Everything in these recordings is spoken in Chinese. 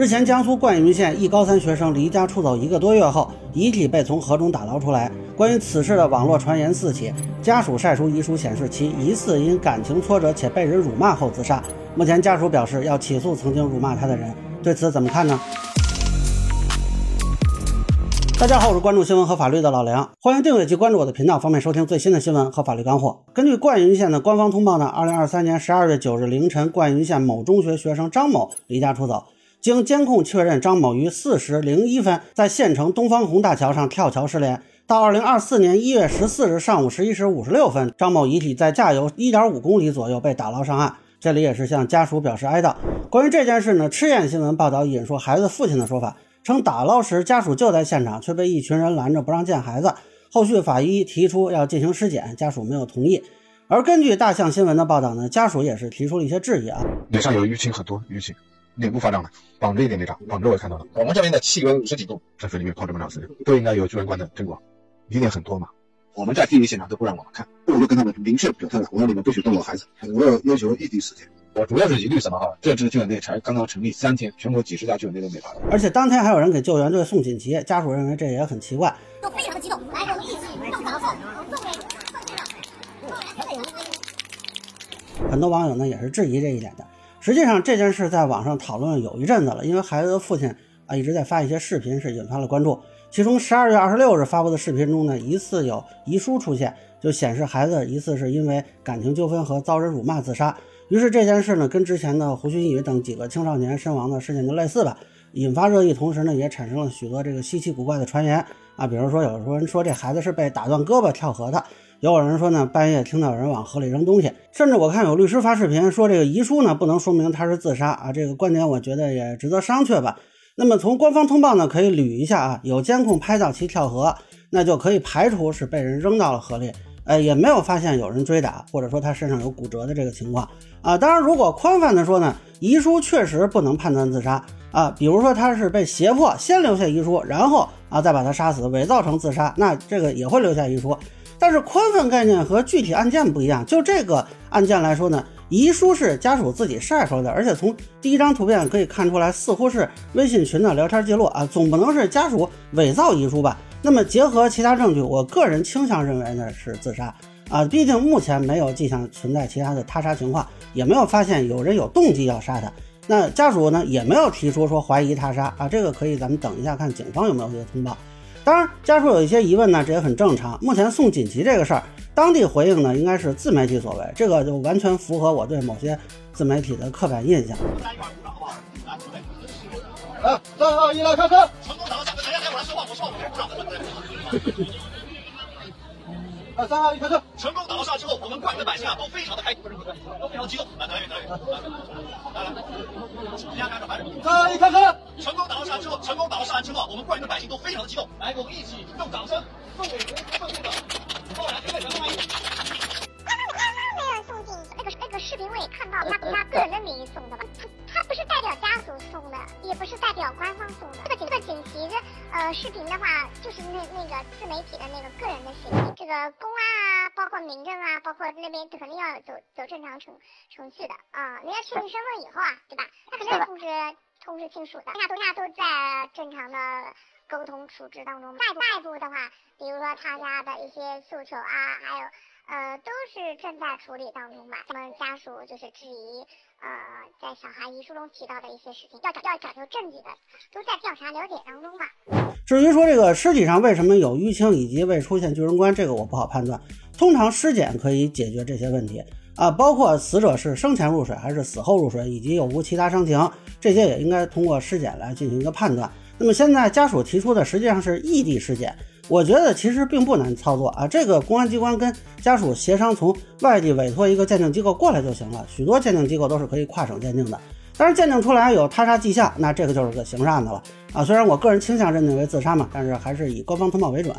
日前，江苏灌云县一高三学生离家出走一个多月后，遗体被从河中打捞出来。关于此事的网络传言四起，家属晒出遗书显示其疑似因感情挫折且被人辱骂后自杀。目前，家属表示要起诉曾经辱骂他的人。对此怎么看呢？大家好，我是关注新闻和法律的老梁，欢迎订阅及关注我的频道，方便收听最新的新闻和法律干货。根据灌云县的官方通报呢，二零二三年十二月九日凌晨，灌云县某中学学生张某离家出走。经监控确认，张某于四时零一分在县城东方红大桥上跳桥失联。到二零二四年一月十四日上午十一时五十六分，张某遗体在下游一点五公里左右被打捞上岸。这里也是向家属表示哀悼。关于这件事呢，赤焰新闻报道引述孩子父亲的说法，称打捞时家属就在现场，却被一群人拦着不让见孩子。后续法医提出要进行尸检，家属没有同意。而根据大象新闻的报道呢，家属也是提出了一些质疑啊，脸上有淤青很多淤青。脸部发胀了，绑着一点没长，绑着我也看到了。我们这边的气温五十几度，在水里面泡这么长时间，都应该有救援官的证过。疑点很多嘛，我们在第一现场都不让我们看，我就跟他们明确表态了，我说你们不许动我孩子，我要要求异地尸检。我主要是疑虑什么哈？这支救援队才刚刚成立三天，全国几十家救援队都没发到，而且当天还有人给救援队送锦旗，家属认为这也很奇怪，都非常的激动，来我们一起动手送很多网友呢也是质疑这一点的。实际上这件事在网上讨论有一阵子了，因为孩子的父亲啊一直在发一些视频，是引发了关注。其中十二月二十六日发布的视频中呢，疑似有遗书出现，就显示孩子疑似是因为感情纠纷和遭人辱骂自杀。于是这件事呢，跟之前的胡鑫宇等几个青少年身亡的事件就类似吧，引发热议，同时呢也产生了许多这个稀奇古怪的传言啊，比如说有人说这孩子是被打断胳膊跳河的。有人说呢，半夜听到有人往河里扔东西，甚至我看有律师发视频说这个遗书呢不能说明他是自杀啊，这个观点我觉得也值得商榷吧。那么从官方通报呢可以捋一下啊，有监控拍到其跳河，那就可以排除是被人扔到了河里，呃，也没有发现有人追打，或者说他身上有骨折的这个情况啊。当然，如果宽泛的说呢，遗书确实不能判断自杀啊，比如说他是被胁迫先留下遗书，然后啊再把他杀死，伪造成自杀，那这个也会留下遗书。但是宽泛概念和具体案件不一样。就这个案件来说呢，遗书是家属自己晒出来的，而且从第一张图片可以看出来，似乎是微信群的聊天记录啊，总不能是家属伪造遗书吧？那么结合其他证据，我个人倾向认为呢是自杀啊，毕竟目前没有迹象存在其他的他杀情况，也没有发现有人有动机要杀他。那家属呢也没有提出说怀疑他杀啊，这个可以咱们等一下看警方有没有这个通报。当然，家属有一些疑问呢，这也很正常。目前送锦旗这个事儿，当地回应呢，应该是自媒体所为，这个就完全符合我对某些自媒体的刻板印象。来，三二一，来开车！成功打来我来说话，我说话，我三二一，开车！成功打到下之后，我们灌云的百姓啊，都非常的开心，都非常激动。来，来，来，来，来，来，压开着，来，三二一，开车！成功打到上之后，成功打到上岸之后，我们灌云的百姓都非常的激动。来，我们一起用掌声送给无辜愤怒的后来黑人的欢迎。他们官方没有送进那个那个视频，我也看到，他他个人的名义送的吧？他不是代表家属送的，也不是代表官方送的。这个这个锦旗的呃视频的话，就是那那个自媒体的那个个人的行为。这个公括民政啊，包括那边肯定要走走正常程程序的啊。人家确认身份以后啊，对吧？他肯定要通知通知亲属的。大家都大家都在正常的沟通处置当中。下一步的话，比如说他家的一些诉求啊，还有呃，都是正在处理当中吧。他们家属就是质疑。呃，在小孩遗书中提到的一些事情，要找要找出证据的，都在调查了解当中吧。至于说这个尸体上为什么有淤青以及未出现巨人观，这个我不好判断。通常尸检可以解决这些问题啊，包括死者是生前入水还是死后入水，以及有无其他伤情，这些也应该通过尸检来进行一个判断。那么现在家属提出的实际上是异地尸检。我觉得其实并不难操作啊，这个公安机关跟家属协商，从外地委托一个鉴定机构过来就行了。许多鉴定机构都是可以跨省鉴定的，但是鉴定出来有他杀迹象，那这个就是个刑事案子了啊。虽然我个人倾向认定为自杀嘛，但是还是以官方通报为准。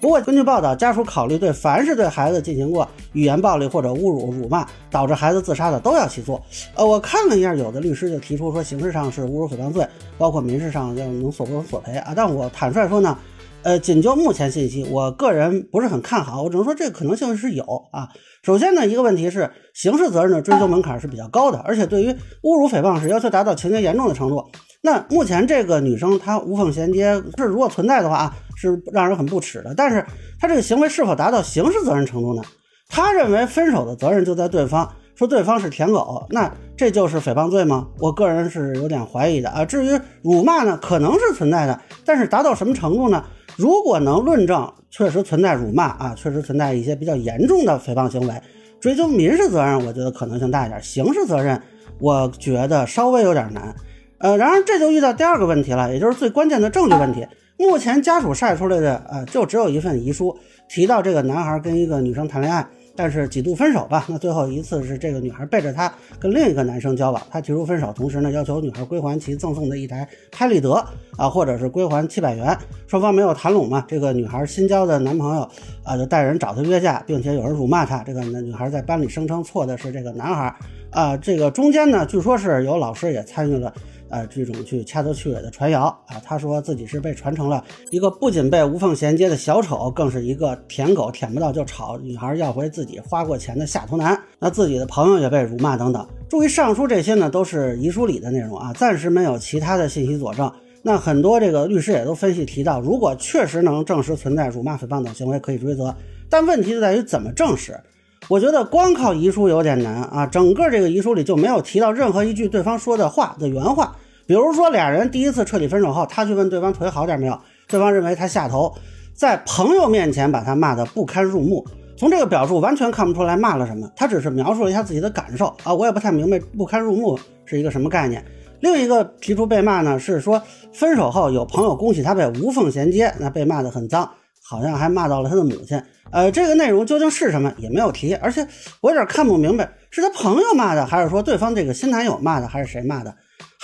不过根据报道，家属考虑对凡是对孩子进行过语言暴力或者侮辱、辱骂，导致孩子自杀的都要起诉。呃，我看了一下，有的律师就提出说，刑事上是侮辱、诽谤罪，包括民事上要能索赔索赔啊。但我坦率说呢。呃，仅就目前信息，我个人不是很看好。我只能说这个可能性是有啊。首先呢，一个问题是刑事责任的追究门槛是比较高的，而且对于侮辱、诽谤是要求达到情节严重的程度。那目前这个女生她无缝衔接是如果存在的话啊，是让人很不耻的。但是她这个行为是否达到刑事责任程度呢？他认为分手的责任就在对方，说对方是舔狗，那这就是诽谤罪吗？我个人是有点怀疑的啊。至于辱骂呢，可能是存在的，但是达到什么程度呢？如果能论证确实存在辱骂啊，确实存在一些比较严重的诽谤行为，追究民事责任，我觉得可能性大一点。刑事责任，我觉得稍微有点难。呃，然而这就遇到第二个问题了，也就是最关键的证据问题。目前家属晒出来的，呃，就只有一份遗书，提到这个男孩跟一个女生谈恋爱。但是几度分手吧，那最后一次是这个女孩背着他跟另一个男生交往，他提出分手，同时呢要求女孩归还其赠送的一台拍立得啊，或者是归还七百元。双方没有谈拢嘛，这个女孩新交的男朋友啊就带人找她约架，并且有人辱骂她。这个女孩在班里声称错的是这个男孩啊，这个中间呢据说是有老师也参与了。呃，这种去掐头去尾的传谣啊，他说自己是被传成了一个不仅被无缝衔接的小丑，更是一个舔狗，舔不到就吵女孩要回自己花过钱的下头男。那自己的朋友也被辱骂等等。注意，上述这些呢都是遗书里的内容啊，暂时没有其他的信息佐证。那很多这个律师也都分析提到，如果确实能证实存在辱骂、诽谤等行为，可以追责。但问题就在于怎么证实？我觉得光靠遗书有点难啊，整个这个遗书里就没有提到任何一句对方说的话的原话。比如说，俩人第一次彻底分手后，他去问对方腿好点没有，对方认为他下头，在朋友面前把他骂得不堪入目。从这个表述完全看不出来骂了什么，他只是描述了一下自己的感受啊。我也不太明白不堪入目是一个什么概念。另一个提出被骂呢，是说分手后有朋友恭喜他被无缝衔接，那被骂得很脏，好像还骂到了他的母亲。呃，这个内容究竟是什么也没有提，而且我有点看不明白，是他朋友骂的，还是说对方这个新男友骂的，还是谁骂的？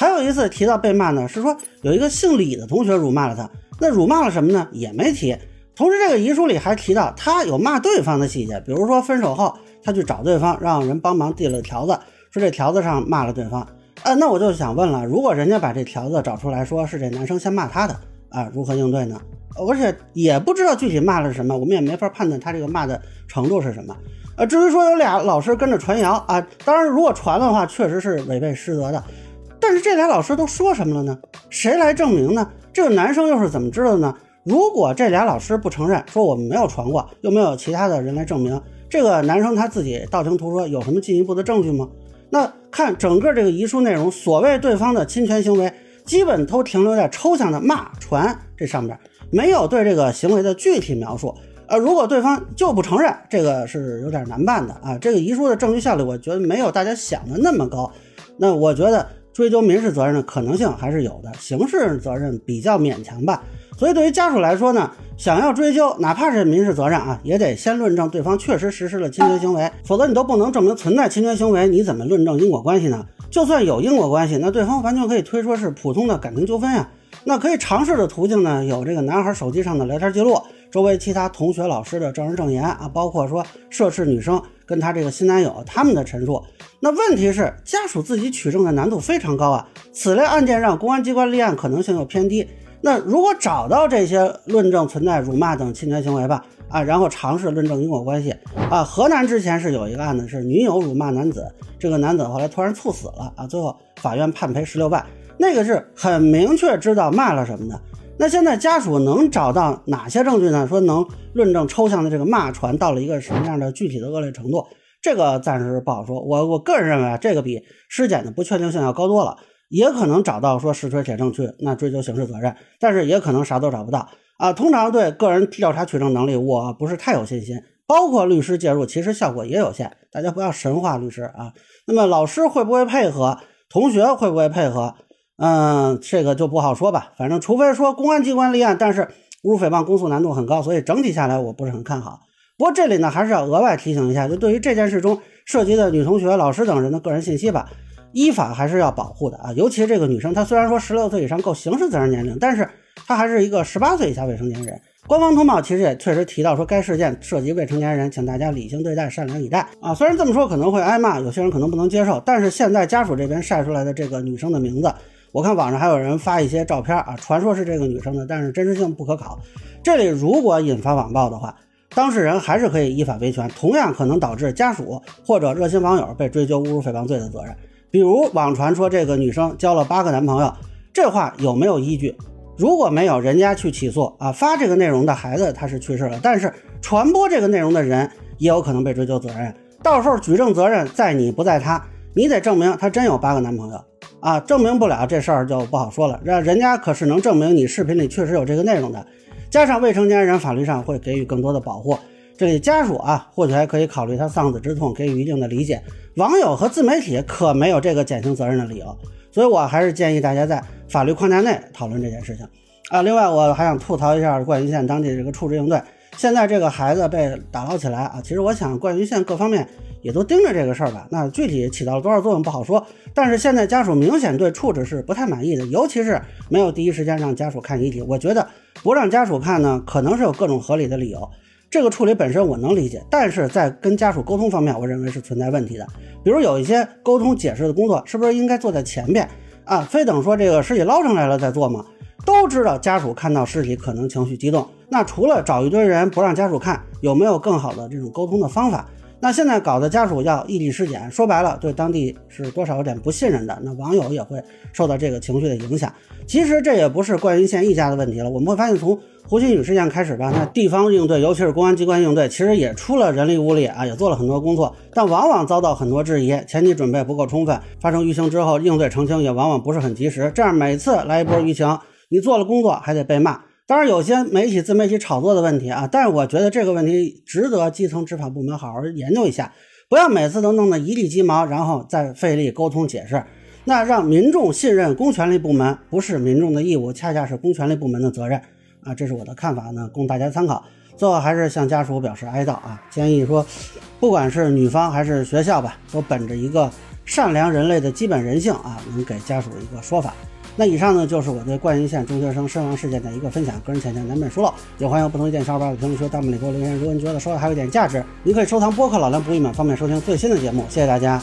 还有一次提到被骂呢，是说有一个姓李的同学辱骂了他，那辱骂了什么呢？也没提。同时，这个遗书里还提到他有骂对方的细节，比如说分手后他去找对方，让人帮忙递了条子，说这条子上骂了对方。啊，那我就想问了，如果人家把这条子找出来说是这男生先骂他的啊，如何应对呢？而且也不知道具体骂了什么，我们也没法判断他这个骂的程度是什么。呃，至于说有俩老师跟着传谣啊，当然如果传的话，确实是违背师德的。但是这俩老师都说什么了呢？谁来证明呢？这个男生又是怎么知道的呢？如果这俩老师不承认，说我们没有传过，又没有其他的人来证明，这个男生他自己道听途说，有什么进一步的证据吗？那看整个这个遗书内容，所谓对方的侵权行为，基本都停留在抽象的骂传这上面，没有对这个行为的具体描述。呃，如果对方就不承认，这个是有点难办的啊。这个遗书的证据效率，我觉得没有大家想的那么高。那我觉得。追究民事责任的可能性还是有的，刑事责任比较勉强吧。所以对于家属来说呢，想要追究，哪怕是民事责任啊，也得先论证对方确实实施了侵权行为，否则你都不能证明存在侵权行为，你怎么论证因果关系呢？就算有因果关系，那对方完全可以推说是普通的感情纠纷呀。那可以尝试的途径呢，有这个男孩手机上的聊天记录，周围其他同学、老师的证人证言啊，包括说涉事女生跟她这个新男友他们的陈述。那问题是，家属自己取证的难度非常高啊！此类案件让公安机关立案可能性又偏低。那如果找到这些论证存在辱骂等侵权行为吧，啊，然后尝试论证因果关系啊。河南之前是有一个案子，是女友辱骂男子，这个男子后来突然猝死了啊，最后法院判赔十六万，那个是很明确知道骂了什么的。那现在家属能找到哪些证据呢？说能论证抽象的这个骂传到了一个什么样的具体的恶劣程度？这个暂时不好说，我我个人认为啊，这个比尸检的不确定性要高多了，也可能找到说实锤铁证据，那追究刑事责任，但是也可能啥都找不到啊。通常对个人调查取证能力，我不是太有信心，包括律师介入，其实效果也有限，大家不要神话律师啊。那么老师会不会配合？同学会不会配合？嗯，这个就不好说吧。反正除非说公安机关立案，但是侮辱诽谤公诉难度很高，所以整体下来我不是很看好。不过这里呢，还是要额外提醒一下，就对于这件事中涉及的女同学、老师等人的个人信息吧，依法还是要保护的啊。尤其这个女生，她虽然说十六岁以上够刑事责任年龄，但是她还是一个十八岁以下未成年人。官方通报其实也确实提到说，该事件涉及未成年人，请大家理性对待，善良以待啊。虽然这么说可能会挨骂，有些人可能不能接受，但是现在家属这边晒出来的这个女生的名字，我看网上还有人发一些照片啊，传说是这个女生的，但是真实性不可考。这里如果引发网暴的话，当事人还是可以依法维权，同样可能导致家属或者热心网友被追究侮辱诽谤罪的责任。比如网传说这个女生交了八个男朋友，这话有没有依据？如果没有，人家去起诉啊，发这个内容的孩子他是去世了，但是传播这个内容的人也有可能被追究责任。到时候举证责任在你不在他，你得证明他真有八个男朋友啊，证明不了这事儿就不好说了。让人家可是能证明你视频里确实有这个内容的，加上未成年人法律上会给予更多的保护。这里家属啊，或许还可以考虑他丧子之痛，给予一定的理解。网友和自媒体可没有这个减轻责任的理由。所以我还是建议大家在法律框架内讨论这件事情啊。另外，我还想吐槽一下冠云县当地这个处置应对。现在这个孩子被打捞起来啊，其实我想冠云县各方面也都盯着这个事儿吧。那具体起到了多少作用不好说。但是现在家属明显对处置是不太满意的，尤其是没有第一时间让家属看遗体。我觉得不让家属看呢，可能是有各种合理的理由。这个处理本身我能理解，但是在跟家属沟通方面，我认为是存在问题的。比如有一些沟通解释的工作，是不是应该做在前边啊？非等说这个尸体捞上来了再做吗？都知道家属看到尸体可能情绪激动，那除了找一堆人不让家属看，有没有更好的这种沟通的方法？那现在搞得家属要异地尸检，说白了对当地是多少有点不信任的，那网友也会受到这个情绪的影响。其实这也不是冠云县一家的问题了，我们会发现从。胡鑫宇事件开始吧，那地方应对，尤其是公安机关应对，其实也出了人力物力啊，也做了很多工作，但往往遭到很多质疑，前期准备不够充分，发生舆情之后应对澄清也往往不是很及时，这样每次来一波舆情，你做了工作还得被骂。当然有些媒体自媒体炒作的问题啊，但是我觉得这个问题值得基层执法部门好好研究一下，不要每次都弄得一地鸡毛，然后再费力沟通解释，那让民众信任公权力部门不是民众的义务，恰恰是公权力部门的责任。啊，这是我的看法呢，供大家参考。最后还是向家属表示哀悼啊，建议说，不管是女方还是学校吧，都本着一个善良人类的基本人性啊，能给家属一个说法。那以上呢，就是我对冠云县中学生身亡事件的一个分享，个人浅见难免疏漏，也欢迎不同意见小伙伴在评论区、弹幕里给我留言。如果你觉得说的还有点价值，您可以收藏播客老梁不郁闷，方便收听最新的节目。谢谢大家。